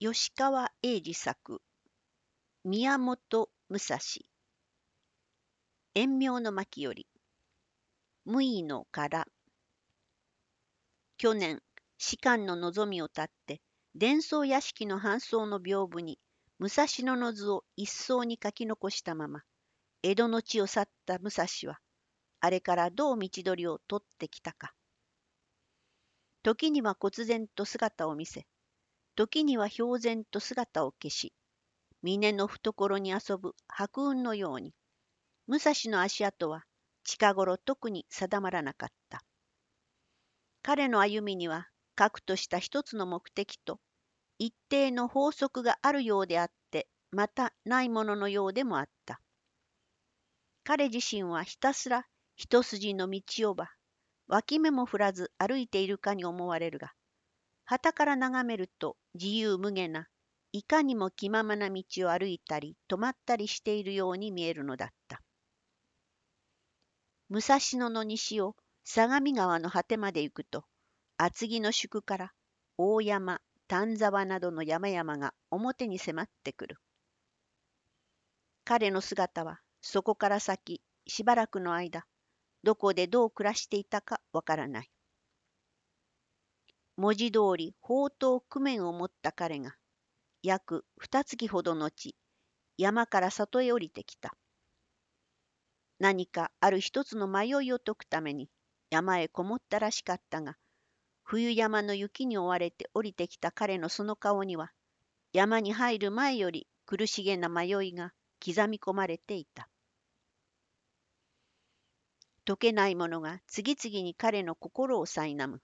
吉川英治作宮本武蔵。遠明の巻より無意のから去年士官の望みを立って伝送屋敷の搬送の屏風に武蔵野の図を一層に書き残したまま江戸の地を去った武蔵はあれからどう道取りを取ってきたか。時には忽然と姿を見せ時には氷然と姿を消し峰の懐に遊ぶ白雲のように武蔵の足跡は近頃特に定まらなかった。彼の歩みには核とした一つの目的と一定の法則があるようであってまたないもののようでもあった。彼自身はひたすら一筋の道をば脇目も振らず歩いているかに思われるが旗から眺めると自由無下ないかにも気ままな道を歩いたり止まったりしているように見えるのだった。武蔵野の西を相模川の果てまで行くと厚木の宿から大山丹沢などの山々が表に迫ってくる。彼の姿はそこから先しばらくの間どこでどう暮らしていたかわからない。文字通り宝刀工面を持った彼が約二月ほど後山から里へ降りてきた。何かある一つの迷いを解くために山へこもったらしかったが冬山の雪に追われて降りてきた彼のその顔には山に入る前より苦しげな迷いが刻み込まれていた。解けないものが次々に彼の心を苛む。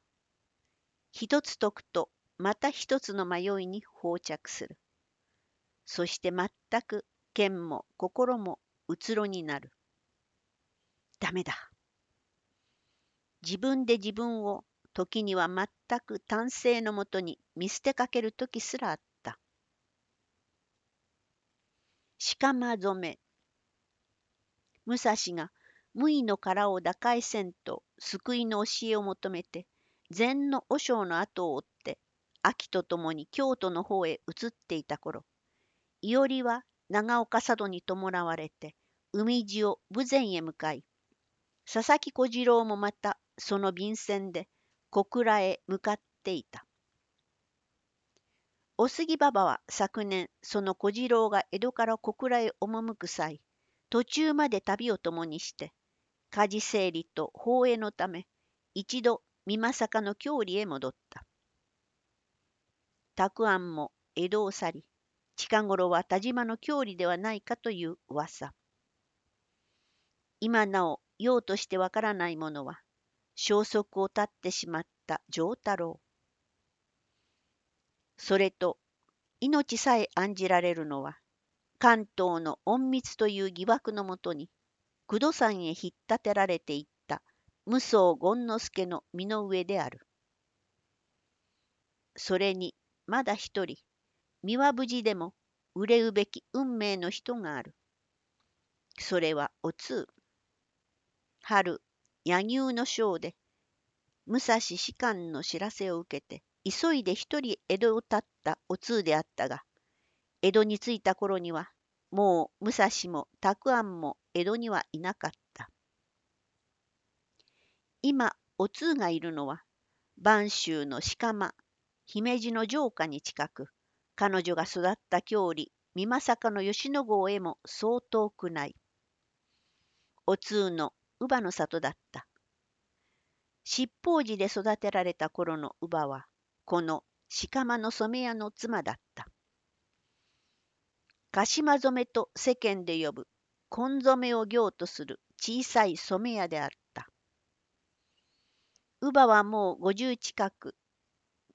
一つ解くとまた一つの迷いに放着する。そして全く剣も心もうつろになる。ダメだ。自分で自分を時には全く単性のもとに見捨てかける時すらあった。鹿間染め。武蔵が無為の殻を打開せんと救いの教えを求めて禅の和尚の後を追って秋とともに京都の方へ移っていた頃伊織は長岡佐渡に伴われて海地を豊前へ向かい佐々木小次郎もまたその便箋で小倉へ向かっていた。お杉馬場は昨年その小次郎が江戸から小倉へ赴く際途中まで旅を共にして家事整理と放映のため一度美作の郷里へ戻った。沢庵も江戸を去り、近頃は田島の郷里ではないかという噂。今なお用としてわからないものは、消息を絶ってしまった丈太郎。それと、命さえ案じられるのは、関東の隠密という疑惑のもとに、九度山へ引っ立てられていた無双権之助の身の上である。それに、まだ一人、三輪無事でも憂うべき運命の人がある。それはお通。春、柳生の章で、武蔵士官の知らせを受けて、急いで一人江戸を立ったお通であったが、江戸に着いた頃には、もう武蔵も沢庵も江戸にはいなかった。今、お通がいるのは、播州の鹿間、姫路の城下に近く、彼女が育った郷里、美作の吉野郷へもそう遠くない。お通の乳母の里だった。七宝寺で育てられた頃の乳母は、この鹿間の染屋の妻だった。鹿島染めと世間で呼ぶ紺染めを行とする小さい染屋であった。乳母はもう五十近く、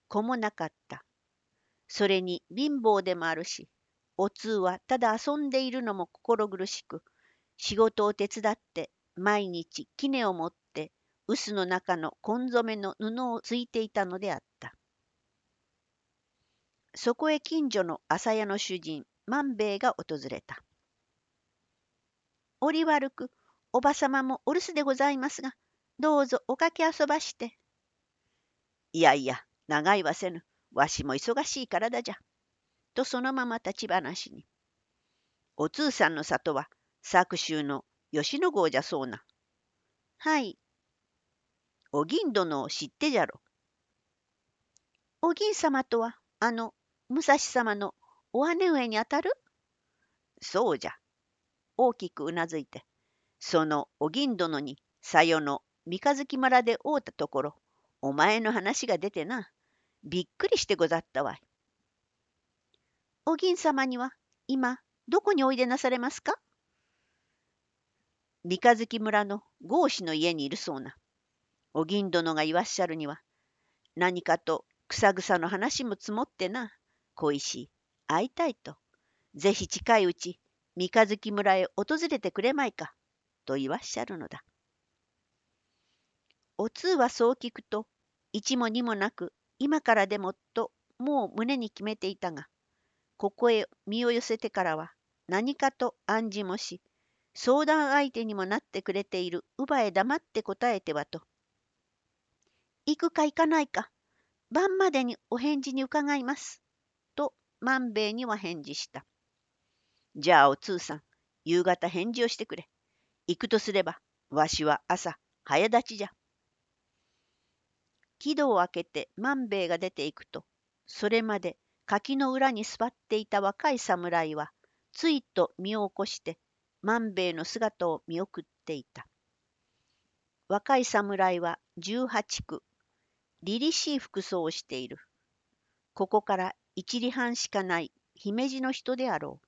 子もなかった。それに貧乏でもあるし、お通はただ遊んでいるのも心苦しく、仕事を手伝って毎日杵を持って臼の中の紺染めの布をついていたのであった。そこへ近所の朝屋の主人万兵衛が訪れた。折悪くおばさまもお留守でございますがどうぞおかけ遊ばして。いやいや長いはせぬわしも忙しい体じゃ。とそのまま立ち話に。お通さんの里は、作州の吉野郷じゃそうな。はい。お銀殿を知ってじゃろ。お銀様とは、あの、武蔵様のお姉上にあたる？そうじゃ。大きくうなずいて、そのお銀殿に、さよの三日月村で会うたところ、お前の話が出てな、びっくりしてござったわい。お銀様には、今、どこにおいでなされますか？三日月村の郷士の家にいるそうな。お銀殿が言わっしゃるには、何かと草草の話も積もってな、恋しい、会いたいと、ぜひ近いうち、三日月村へ訪れてくれまいか、と言わっしゃるのだ。お通はそう聞くと、一も二もなく、今からでもと、もう胸に決めていたが、ここへ身を寄せてからは、何かと暗示もし、相談相手にもなってくれている乳母へ黙って答えてはと。行くか行かないか、晩までにお返事に伺います。と万兵衛には返事した。じゃあお通さん、夕方返事をしてくれ。行くとすれば、わしは朝、早立ちじゃ。木戸を開けて万兵衛が出ていくと、それまで柿の裏に座っていた若い侍は、ついと身を起こして、万兵衛の姿を見送っていた。若い侍は十八区、凛々しい服装をしている。ここから一里半しかない姫路の人であろう。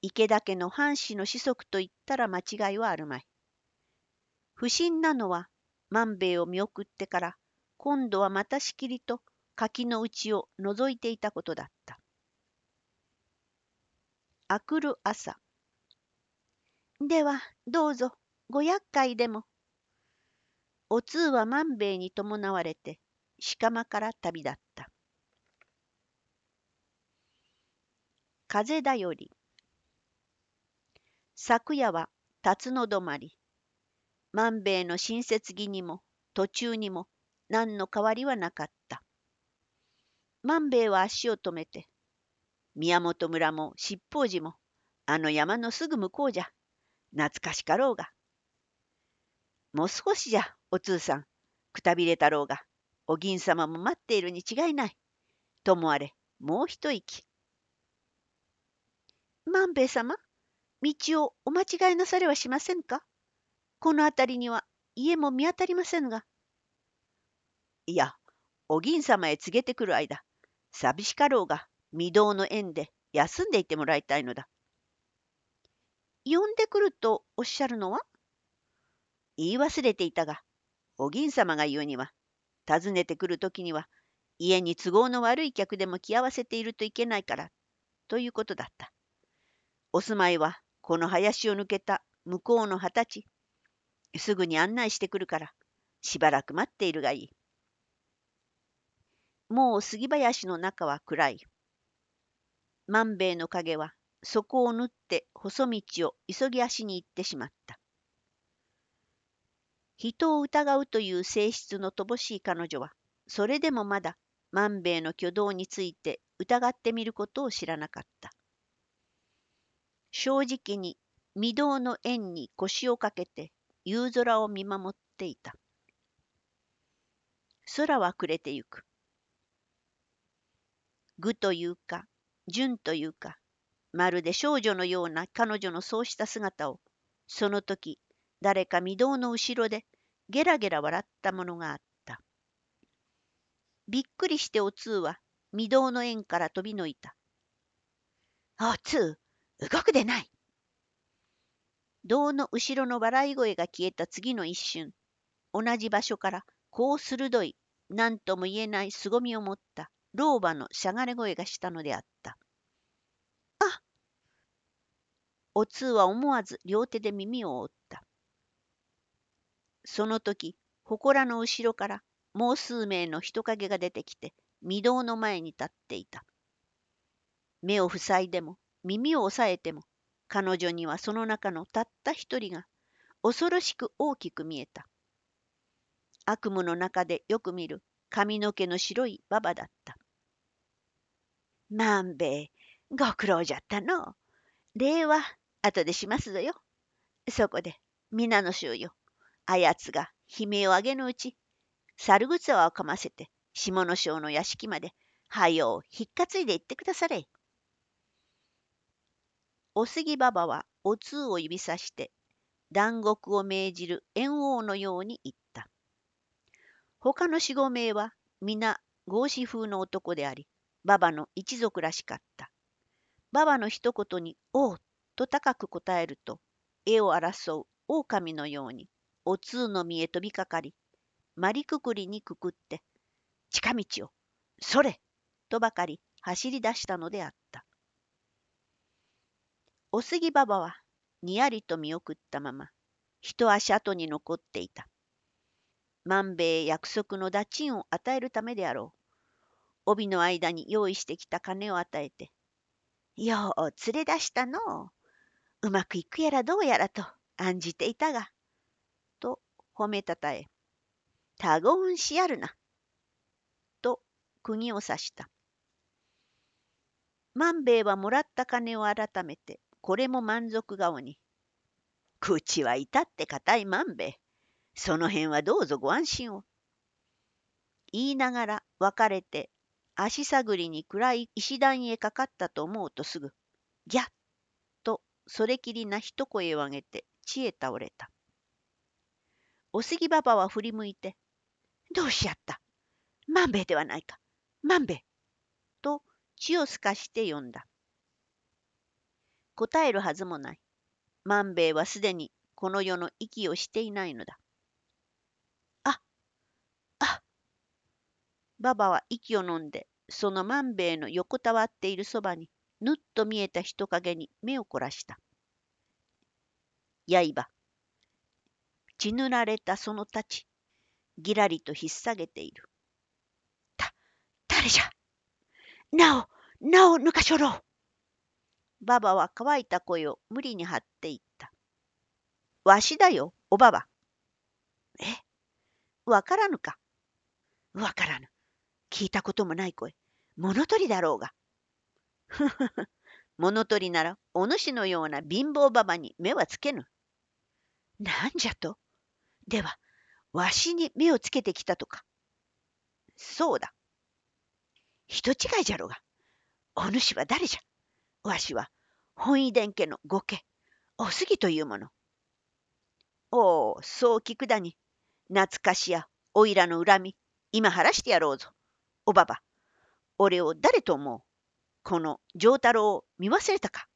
池田家の藩士の子息と言ったら間違いはあるまい。不審なのは万兵衛を見送ってから今度はまたしきりと柿の内を覗いていたことだった。あくる朝。ではどうぞご厄介でも。お通は万兵衛に伴われて鹿間から旅立った。風だより昨夜は辰の止まり万兵衛の親切着にも途中にも何の変わりはなかった万兵衛は足を止めて宮本村も七宝寺もあの山のすぐ向こうじゃ懐かしかろうがもう少しじゃお通さん、くたびれたろうが、お銀様も待っているに違いない。ともあれ、もう一息。万兵衛様、道をお間違いなされはしませんか？この辺りには家も見当たりませんが。いや、お銀様へ告げてくる間、寂しかろうが、御堂の縁で休んでいてもらいたいのだ。呼んでくるとおっしゃるのは？言い忘れていたが、お銀様が言うには、訪ねてくるときには、家に都合の悪い客でも来合わせているといけないから、ということだった。お住まいは、この林を抜けた向こうの二十歳。すぐに案内してくるから、しばらく待っているがいい。もう杉林の中は暗い。万兵衛の影は、そこを縫って細道を急ぎ足に行ってしまった。人を疑うという性質の乏しい彼女は、それでもまだ万兵衛の挙動について疑ってみることを知らなかった。正直に御堂の縁に腰をかけて夕空を見守っていた。空は暮れてゆく。愚というか、純というか、まるで少女のような彼女のそうした姿を、その時誰か御堂の後ろでゲラゲラ笑ったものがあった。びっくりしてお通は御堂の縁から飛びのいた。お通、動くでない。堂の後ろの笑い声が消えた次の一瞬、同じ場所からこう鋭い、何とも言えない凄みを持った老婆のしゃがれ声がしたのであった。あお通は思わず両手で耳を覆った。その時、祠の後ろからもう数名の人影が出てきて、御堂の前に立っていた。目を塞いでも、耳を押さえても、彼女にはその中のたった一人が、恐ろしく大きく見えた。悪夢の中でよく見る髪の毛の白いババだった。万兵衛、ご苦労じゃったの。礼は後でしますぞよ。そこで、皆の衆よ。あやつが悲鳴を上げぬうち、猿靴をかませて、下の章の屋敷まで、はようひっかついで行ってくだされ。お杉ばばはお通を指さして、断獄を命じる猿王のように言った。他の四五名は皆合子風の男であり、馬場の一族らしかった。馬場の一言に、おうと高く答えると、絵を争う狼のように、お通の実へ飛びかかり、まりくくりにくくって、近道を、それとばかり走り出したのであった。お杉馬場はにやりと見送ったまま、一足後に残っていた。万兵衛約束の駄賃を与えるためであろう。帯の間に用意してきた金を与えて、よう連れ出したのう。うまくいくやらどうやらと案じていたが、と褒めたたえ、他言しやるな、と釘を刺した。万兵衛はもらった金を改めて、これも満足顔に、口は至って固い万兵衛。その辺はどうぞご安心を。言いながら別れて足探りに暗い石段へかかったと思うとすぐ、ギャッとそれきりな一声を上げて地へ倒れた。お杉ばばは振り向いて、どうしやった？万兵衛ではないか万兵衛と血を透かして呼んだ。答えるはずもない。万兵衛はすでにこの世の息をしていないのだ。ババは息を飲んで、その万兵衛の横たわっているそばに、ぬっと見えた人影に目を凝らした。刃。血塗られたその太刀、ぎらりと引っ提げている。た、誰じゃ？なお、なおぬかしょろうババは乾いた声を無理に張っていった。わしだよ、おばば。え？わからぬか？わからぬ。聞いたこともない声。物取りだろうが。ふふふ。物取りなら、お主のような貧乏ばばに目はつけぬ。なんじゃとでは、わしに目をつけてきたとか。そうだ。人違いじゃろうが。お主は誰じゃわしは、本意殿家の御家、おすぎというもの。おお、そう聞くだに。懐かしや、おいらの恨み、今晴らしてやろうぞ。おばば、俺を誰と思う？この丈太郎を見忘れたか？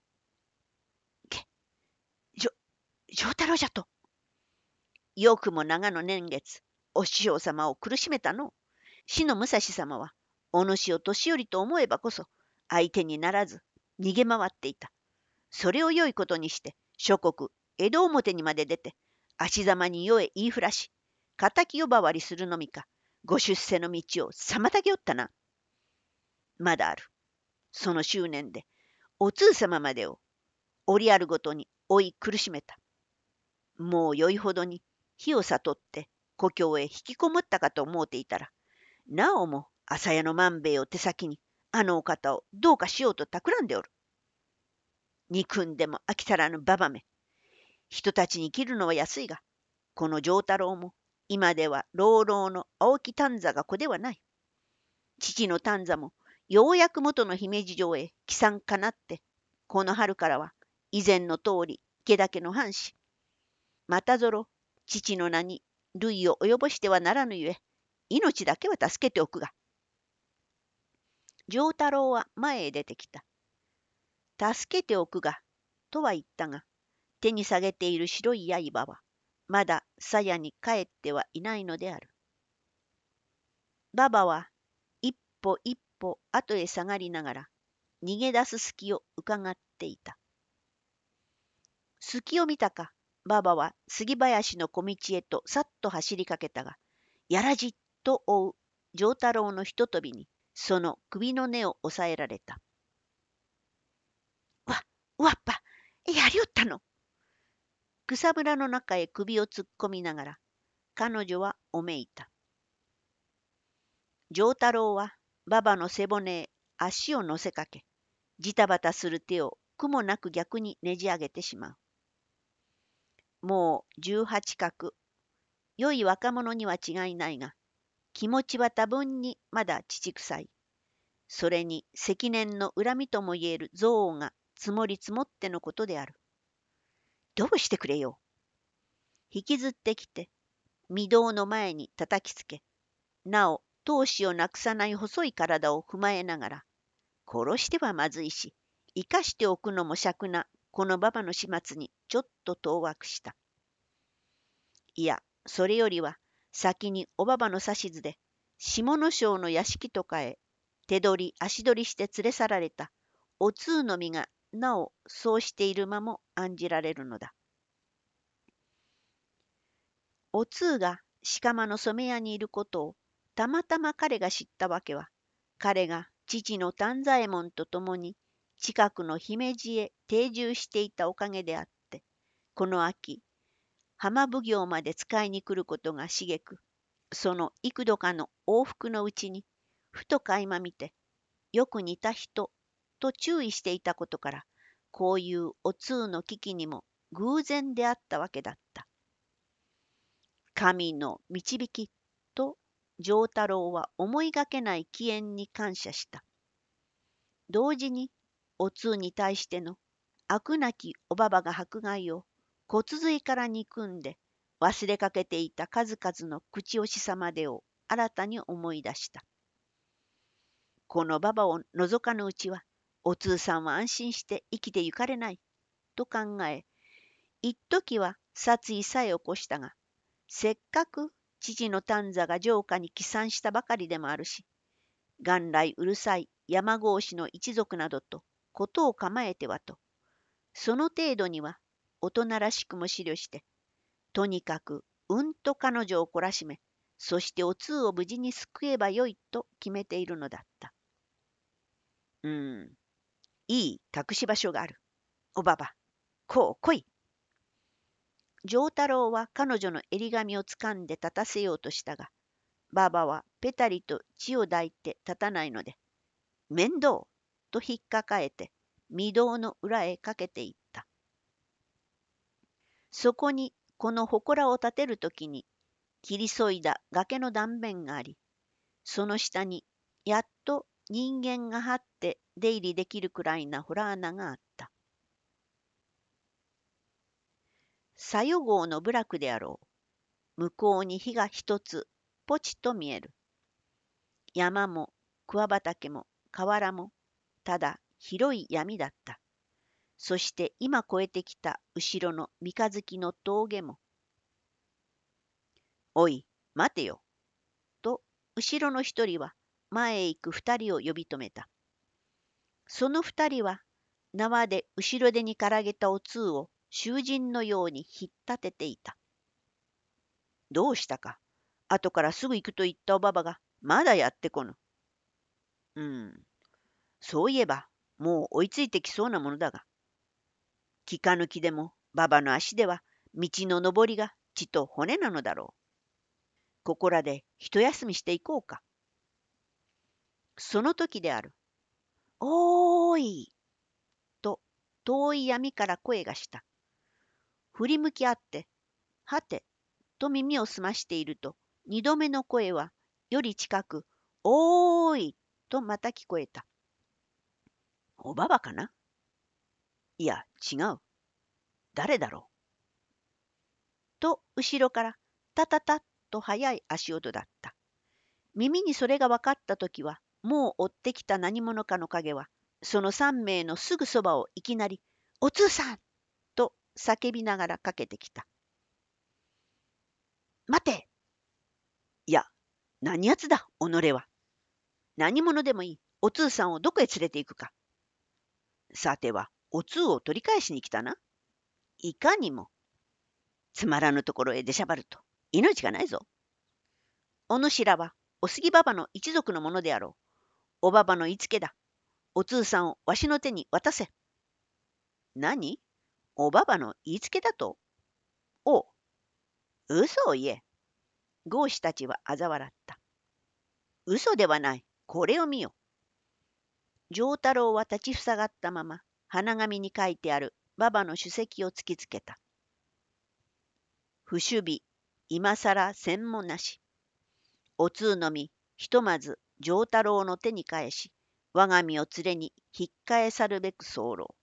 け、じょ、丈太郎じゃと。よくも長野年月、お師匠様を苦しめたの。死の武蔵様は、お主を年寄りと思えばこそ、相手にならず、逃げ回っていた。それを良いことにして、諸国、江戸表にまで出て、足ざまに世へ言いふらし、敵呼ばわりするのみか、ご出世の道を妨げおったな。まだある。その執念で、お通様までを折あるごとに追い苦しめた。もうよいほどに火を悟って故郷へ引きこもったかと思うていたら、なおも朝屋の万兵衛を手先にあのお方をどうかしようと企んでおる。憎んでも飽き足らぬばばめ。人たちに切るのは安いが、この丈太郎も今では老老の青木丹座が子ではない。父の丹座もようやく元の姫路城へ帰参かなって、この春からは以前の通り池田家の藩士。またぞろ父の名に類を及ぼしてはならぬゆえ、命だけは助けておくが。丈太郎は前へ出てきた。助けておくが、とは言ったが、手に下げている白い刃は、まだ鞘に帰ってはいないのである。ババは一歩一歩後へ下がりながら逃げ出す隙を伺っていた。隙を見たか、ババは杉林の小道へとさっと走りかけたが、やらじっと追う丈太郎のひととびに、その首の根を押さえられた。わ、わっぱ、やりおったの？草むらの中へ首を突っ込みながら、彼女はおめいた。丈太郎は馬場の背骨へ足を乗せかけ、ジタバタする手を苦もなく逆にねじ上げてしまう。もう十八角、良い若者には違いないが、気持ちは多分にまだ父臭い。それに積年の恨みともいえる憎悪が積もり積もってのことである。どうしてくれよ？引きずってきて、御堂の前に叩きつけ、なお、闘志をなくさない細い体を踏まえながら、殺してはまずいし、生かしておくのも尺なこの馬場の始末にちょっと当惑した。いや、それよりは先におばばの指図で下野省の屋敷とかへ手取り足取りして連れ去られたお通の実がなおそうしている間も案じられるのだ。お通が鹿間の染屋にいることをたまたま彼が知ったわけは彼が父の丹左衛門と共に近くの姫路へ定住していたおかげであってこの秋浜奉行まで使いに来ることがしげくその幾度かの往復のうちにふと垣間見てよく似た人と注意していたことからこういうお通の危機にも偶然であったわけだった。神の導きと丈太郎は思いがけない起源に感謝した。同時にお通に対しての悪なきおばばが迫害を骨髄から憎んで忘れかけていた数々の口惜しさまでを新たに思い出した。この馬場を覗かぬうちは、お通さんは安心して生きてゆかれない、と考え、一時は殺意さえ起こしたが、せっかく父の短座が城下に帰参したばかりでもあるし、元来うるさい山格子の一族などとことを構えてはと、その程度には大人らしくも思慮して、とにかくうんと彼女を懲らしめ、そしてお通を無事に救えばよいと決めているのだった。うん、いい隠し場所がある。おばば、こう来い。丈太郎は彼女の襟髪をつかんで立たせようとしたが、ばばはペタリと血を抱いて立たないので、面倒と引っかかえて、御堂の裏へかけていった。そこにこの祠を立てるときに切り削いだ崖の断面があり、その下にやっと人間が張って出入りできるくらいな洞穴があった。左予号の部落であろう。向こうに火が一つ、ポチと見える。山も桑畑も河原も、ただ広い闇だった。そして今越えてきた後ろの三日月の峠も。おい、待てよ。と、後ろの一人は前へ行く二人を呼び止めた。その二人は縄で後ろ手にからげたお通を囚人のように引っ立てていた。どうしたか？後からすぐ行くと言ったおばばがまだやってこぬ。うん。そういえばもう追いついてきそうなものだが。気か抜きでも馬場の足では道の登りが血と骨なのだろう。ここらで一休みしていこうか。その時である。おーいと遠い闇から声がした。振り向き合って、はて、と耳を澄ましていると、二度目の声は、より近く、おーいとまた聞こえた。おばばかな？いや、違う。誰だろう？と、後ろから、たたたっと速い足音だった。耳にそれが分かった時は、もう追ってきた何者かの影は、その三名のすぐそばをいきなり、お通さんと叫びながらかけてきた。待ていや、何やつだ、己は。何者でもいい。お通さんをどこへ連れて行くか。さては、お通を取り返しに来たな。いかにも。つまらぬところへ出しゃばると、命がないぞ。お主らは、お杉ばばの一族のものであろう。おばばの言いつけだ。お通さんをわしの手に渡せ。何？おばばの言いつけだと？おう。嘘を言え。ゴーシたちは嘲笑った。嘘ではない。これを見よ。丈太郎は立ちふさがったまま、花紙に書いてある馬場の首席を突きつけた。不守備、今更専門なし。お通のみ、ひとまず丈太郎の手に返し、我が身を連れに引っ返さるべく候。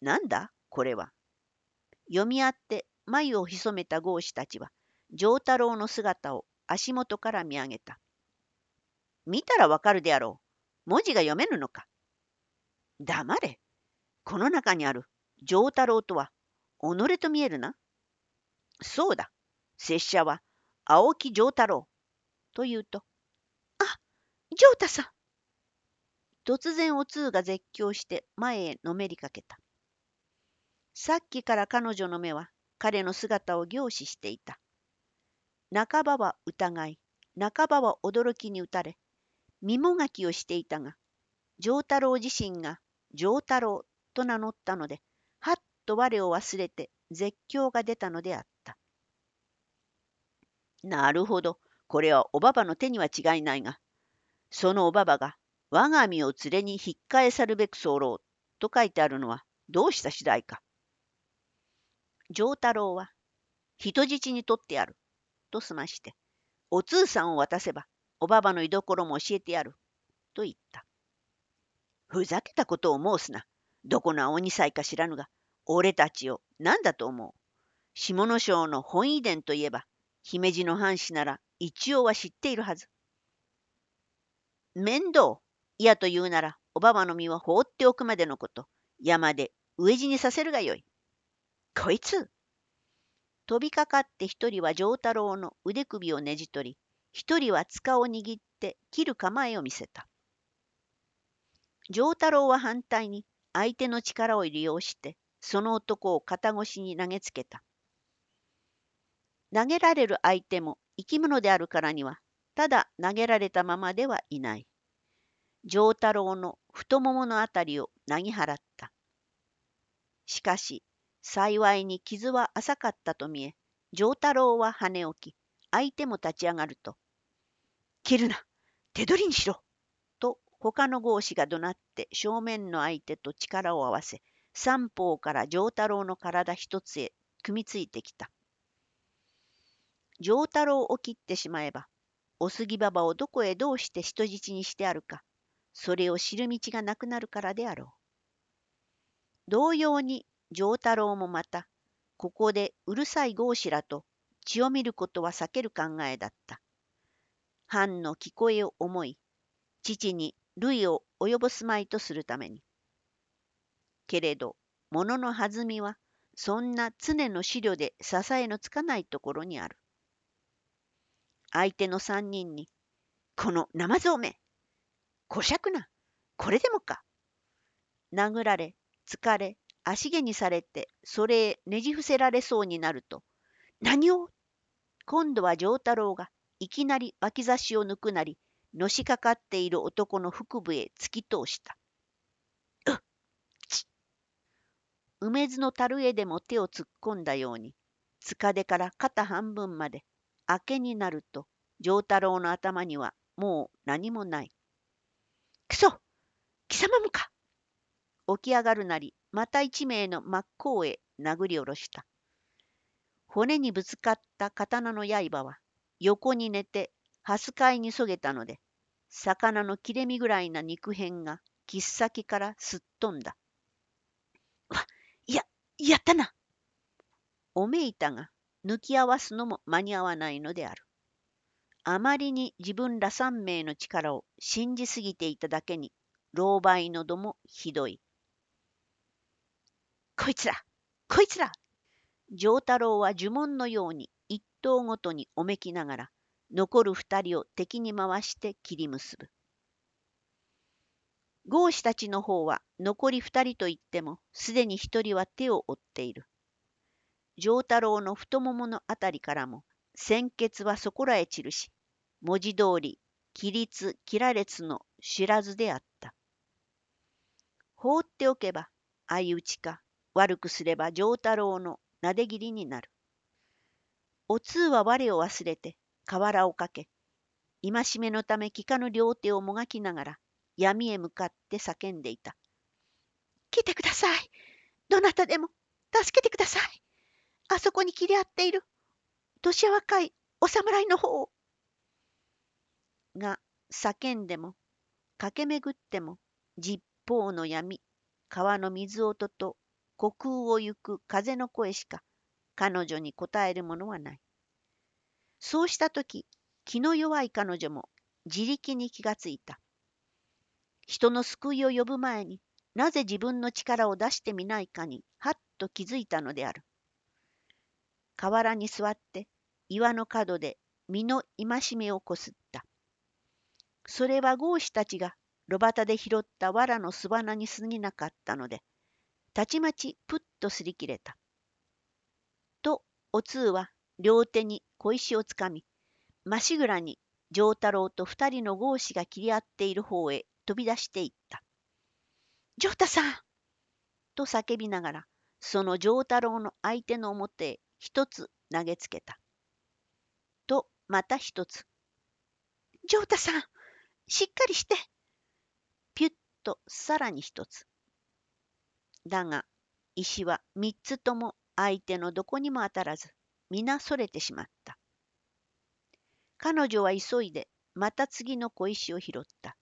なんだこれは。読み合って眉を潜めた豪士たちは、丈太郎の姿を足元から見上げた。見たらわかるであろう。文字が読めぬのか。黙れ。この中にある丈太郎とは、己と見えるな。そうだ。拙者は青木丈太郎。と言うと、あ、丈太さん。突然お通が絶叫して前へのめりかけた。さっきから彼女の目は彼の姿を凝視していた。半ばは疑い、半ばは驚きに打たれ、身もがきをしていたが、丈太郎自身が丈太郎と名乗ったので、はっと我を忘れて絶叫が出たのであった。なるほど、これはおばばの手には違いないが、そのおばばが我が身を連れに引っ返さるべく候と書いてあるのはどうした次第か。丈太郎は人質にとってやると済まして、お通さんを渡せばおばばの居所も教えてやると言った。ふざけたことを申すな。どこの鬼祭か知らぬが、俺たちを何だと思う。下野省の本遺伝といえば、姫路の藩士なら一応は知っているはず。面倒。嫌と言うなら、おばばの身は放っておくまでのこと。山で飢え死にさせるがよい。こいつ飛びかかって一人は丈太郎の腕首をねじ取り、一人は塚を握って切る構えを見せた。丈太郎は反対に相手の力を利用して、その男を肩越しに投げつけた。投げられる相手も生き物であるからには、ただ投げられたままではいない。丈太郎の太もものあたりをなぎ払った。しかし、幸いに傷は浅かったと見え、丈太郎は跳ね起き、相手も立ち上がると、切るな手取りにしろと他の豪士が怒鳴って正面の相手と力を合わせ、三方から丈太郎の体一つへ組みついてきた。丈太郎を切ってしまえば、お杉馬場をどこへどうして人質にしてあるか、それを知る道がなくなるからであろう。同様に丈太郎もまた、ここでうるさい豪士らと血を見ることは避ける考えだった。藩の聞こえを思い、父に類を及ぼすまいとするために。けれど、物の弾みは、そんな常の資料で支えのつかないところにある。相手の三人に、この生蔵め、こしゃくな、これでもか。殴られ、疲れ、足毛にされて、それへねじ伏せられそうになると、何を？今度は丈太郎がいきなり脇差しを抜くなり、のしかかっている男の腹部へ突き通した。うっち梅津の樽へでも手を突っ込んだように、塚手から肩半分まで明けになると、丈太郎の頭にはもう何もない。くそ貴様もか起き上がるなり、また一名の真っ向へ殴り下ろした。骨にぶつかった刀の刃は、横に寝て、はすかいにそげたので、魚の切れ身ぐらいな肉片が切っ先からすっ飛んだ。わ、いや、やったなおめいたが、抜き合わすのも間に合わないのである。あまりに自分ら三名の力を信じすぎていただけに、狼狽の度もひどい。こいつらこいつら丈太郎は呪文のように一頭ごとにおめきながら、残る二人を敵に回して切り結ぶ。豪士たちの方は残り二人といっても、すでに一人は手を負っている。丈太郎の太もものあたりからも鮮血はそこらへ散るし、文字通り、規律、切られつの知らずであった。放っておけば、相打ちか、悪くすれば丈太郎のなで切りになる。お通は我を忘れて、河原をかけ、戒めのため聞かぬ両手をもがきながら、闇へ向かって叫んでいた。来てください。どなたでも助けてください。あそこに切り合っている。年若いお侍の方。が叫んでも駆け巡っても十方の闇川の水音と虚空を行く風の声しか彼女に答えるものはない。そうしたとき気の弱い彼女も自力に気がついた。人の救いを呼ぶ前になぜ自分の力を出してみないかにはっと気づいたのである。河原に座って岩の角で身の戒めをこすった。それは豪士たちが炉端で拾った藁の巣花に過ぎなかったので、たちまちプッとすり切れた。と、お通は両手に小石をつかみ、ましぐらに丈太郎と二人の豪士が切り合っている方へ飛び出していった。丈太さんと叫びながら、その丈太郎の相手の表へ一つ投げつけた。と、また一つ。丈太さんしっかりして。ピュッとさらに一つ。だが、石は三つとも相手のどこにも当たらず、皆それてしまった。彼女は急いで、また次の小石を拾った。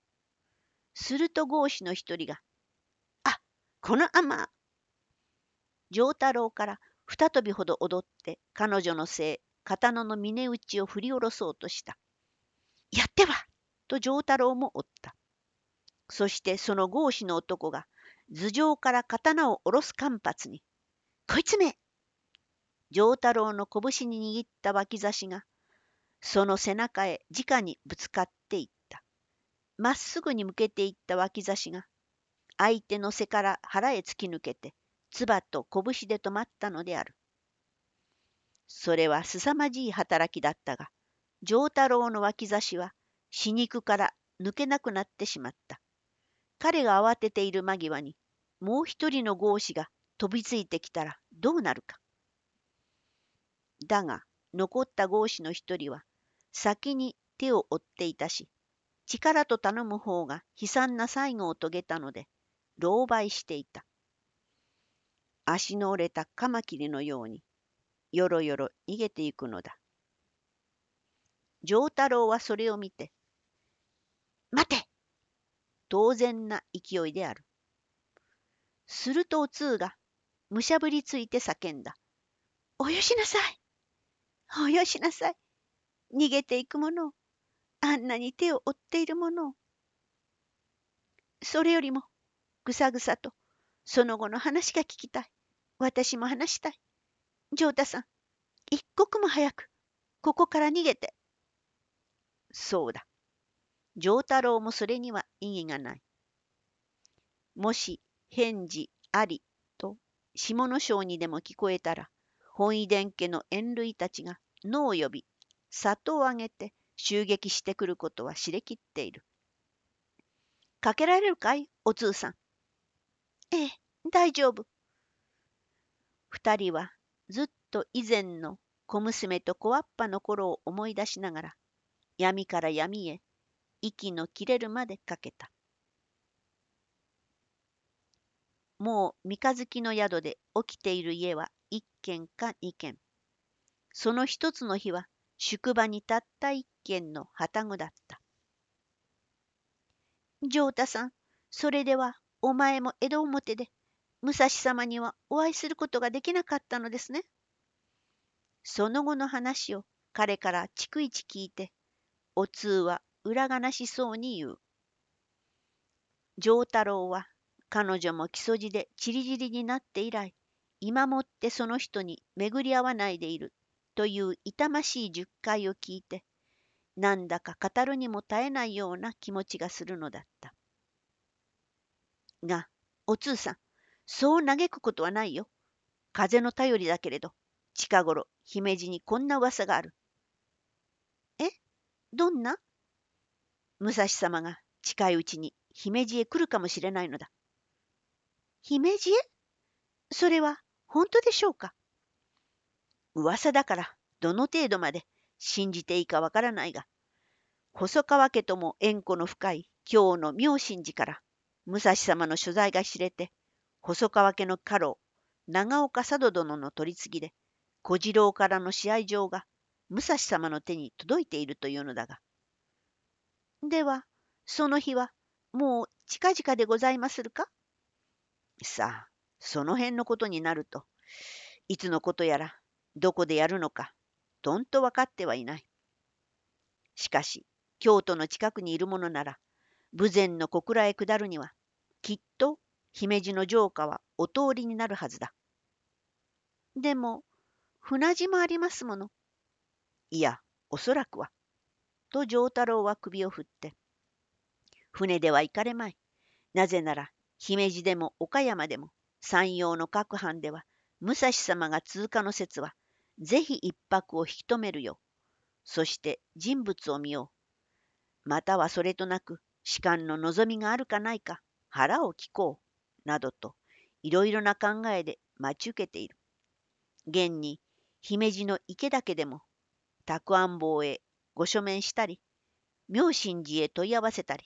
すると豪士の一人が、あ、この甘丈太郎から二飛びほど踊って彼女のせい、刀の峰打ちを振り下ろそうとした。やってはと丈太郎もおった。そしてその豪士の男が頭上から刀を下ろす間髪に、こいつめ丈太郎の拳に握った脇差しが、その背中へ直にぶつかっていった。まっすぐに向けていった脇差しが、相手の背から腹へ突き抜けて、唾と拳で止まったのである。それは凄まじい働きだったが、丈太郎の脇差しは死肉から抜けなくなってしまった。彼が慌てている間際に、もう一人の豪士が飛びついてきたらどうなるか。だが、残った豪士の一人は、先に手を負っていたし、力と頼む方が悲惨な最後を遂げたので、狼狽していた。足の折れたカマキリのように、よろよろ逃げていくのだ。丈太郎はそれを見て、待て当然な勢いである。するとお通がむしゃぶりついて叫んだ。およしなさいおよしなさい逃げていく者をあんなに手を負っている者を。それよりもぐさぐさとその後の話が聞きたい。私も話したい。ジョータさん、一刻も早くここから逃げて。そうだ。丈太郎もそれには意義がない。もし返事ありと下の章にでも聞こえたら、本意殿家の縁類たちが野を呼び、里をあげて襲撃してくることは知れきっている。かけられるかい？お通さん。ええ、大丈夫。二人はずっと以前の小娘と小わっぱの頃を思い出しながら、闇から闇へ息の切れるまでかけた。もう三日月の宿で起きている家は一軒か二軒。その一つの日は宿場にたった一軒の旗具だった。丈太さん、それではお前も江戸表で武蔵様にはお会いすることができなかったのですね。その後の話を彼から逐一聞いて、お通は裏がなしそうに言う。丈太郎は彼女も木曽路でちりぢりになって以来、今もってその人に巡り合わないでいるという痛ましい十回を聞いて、なんだか語るにも絶えないような気持ちがするのだった。が、お通さん、そう嘆くことはないよ。風の頼りだけれど、近頃、姫路にこんな噂がある。え？どんな？武蔵様が近いうちに姫路へ来るかもしれないのだ。姫路へ？それは本当でしょうか？噂だからどの程度まで信じていいかわからないが、細川家とも縁故の深い京の妙心寺から武蔵様の所在が知れて、細川家の家老、長岡佐渡殿の取り次ぎで、小次郎からの試合状が武蔵様の手に届いているというのだが。では、その日はもう近々でございまするか？さあ、その辺のことになると、いつのことやら、どこでやるのか、とんと分かってはいない。しかし、京都の近くにいるものなら、豊前の小倉へ下るには、きっと姫路の城下はお通りになるはずだ。でも、船地もありますもの。いや、おそらくは。と丈太郎は首を振って。船では行かれまい。なぜなら、姫路でも岡山でも、山陽の各藩では、武蔵様が通過の説は、ぜひ一泊を引き止めるよ。そして人物を見よう。またはそれとなく、士官の望みがあるかないか腹を聞こう、などといろいろな考えで待ち受けている。現に姫路の池岳でも、沢安坊へご書面したり、妙心寺へ問い合わせたり、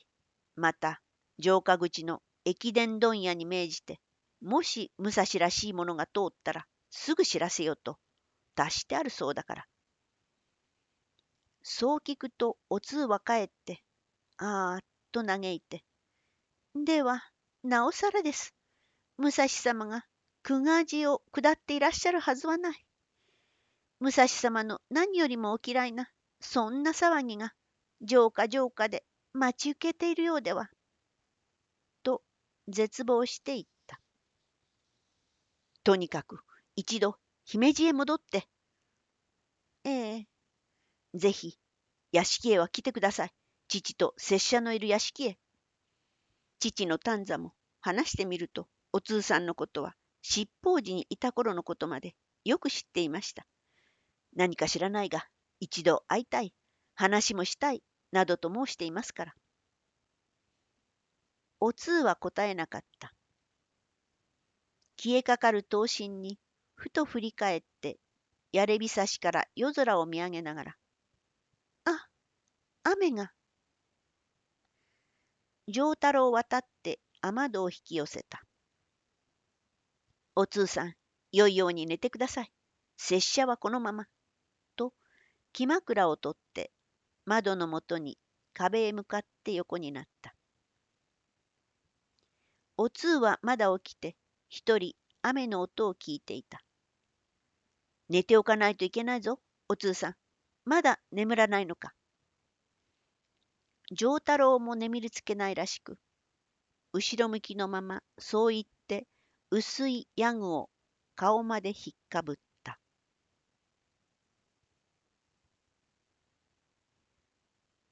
また城下口の駅伝問屋に命じて、もし武蔵らしいものが通ったらすぐ知らせよと出してあるそうだから。そう聞くとお通は帰って、ああ、と嘆いて。では、なおさらです。武蔵様が久我寺を下っていらっしゃるはずはない。武蔵様の何よりもお嫌いな、そんな騒ぎが、城下城下で待ち受けているようでは。と、絶望していった。とにかく、一度、姫路へ戻って。ええ、ぜひ、屋敷へは来てください。父と拙者のいる屋敷へ。父の短座も話してみると、お通さんのことは七宝寺にいた頃のことまでよく知っていました。何か知らないが、一度会いたい、話もしたい、などと申していますから。お通は答えなかった。消えかかる刀身に、ふと振り返って、やれびさしから夜空を見上げながら、あ、雨が、丈太郎を渡って雨戸を引き寄せた。お通さん、良いように寝てください。拙者はこのまま。と、木枕を取って窓のもとに壁へ向かって横になった。お通はまだ起きて、一人雨の音を聞いていた。寝ておかないといけないぞ、お通さん。まだ眠らないのか。丈太郎も眠りつけないらしく、後ろ向きのままそう言って薄いヤグを顔までひっかぶった。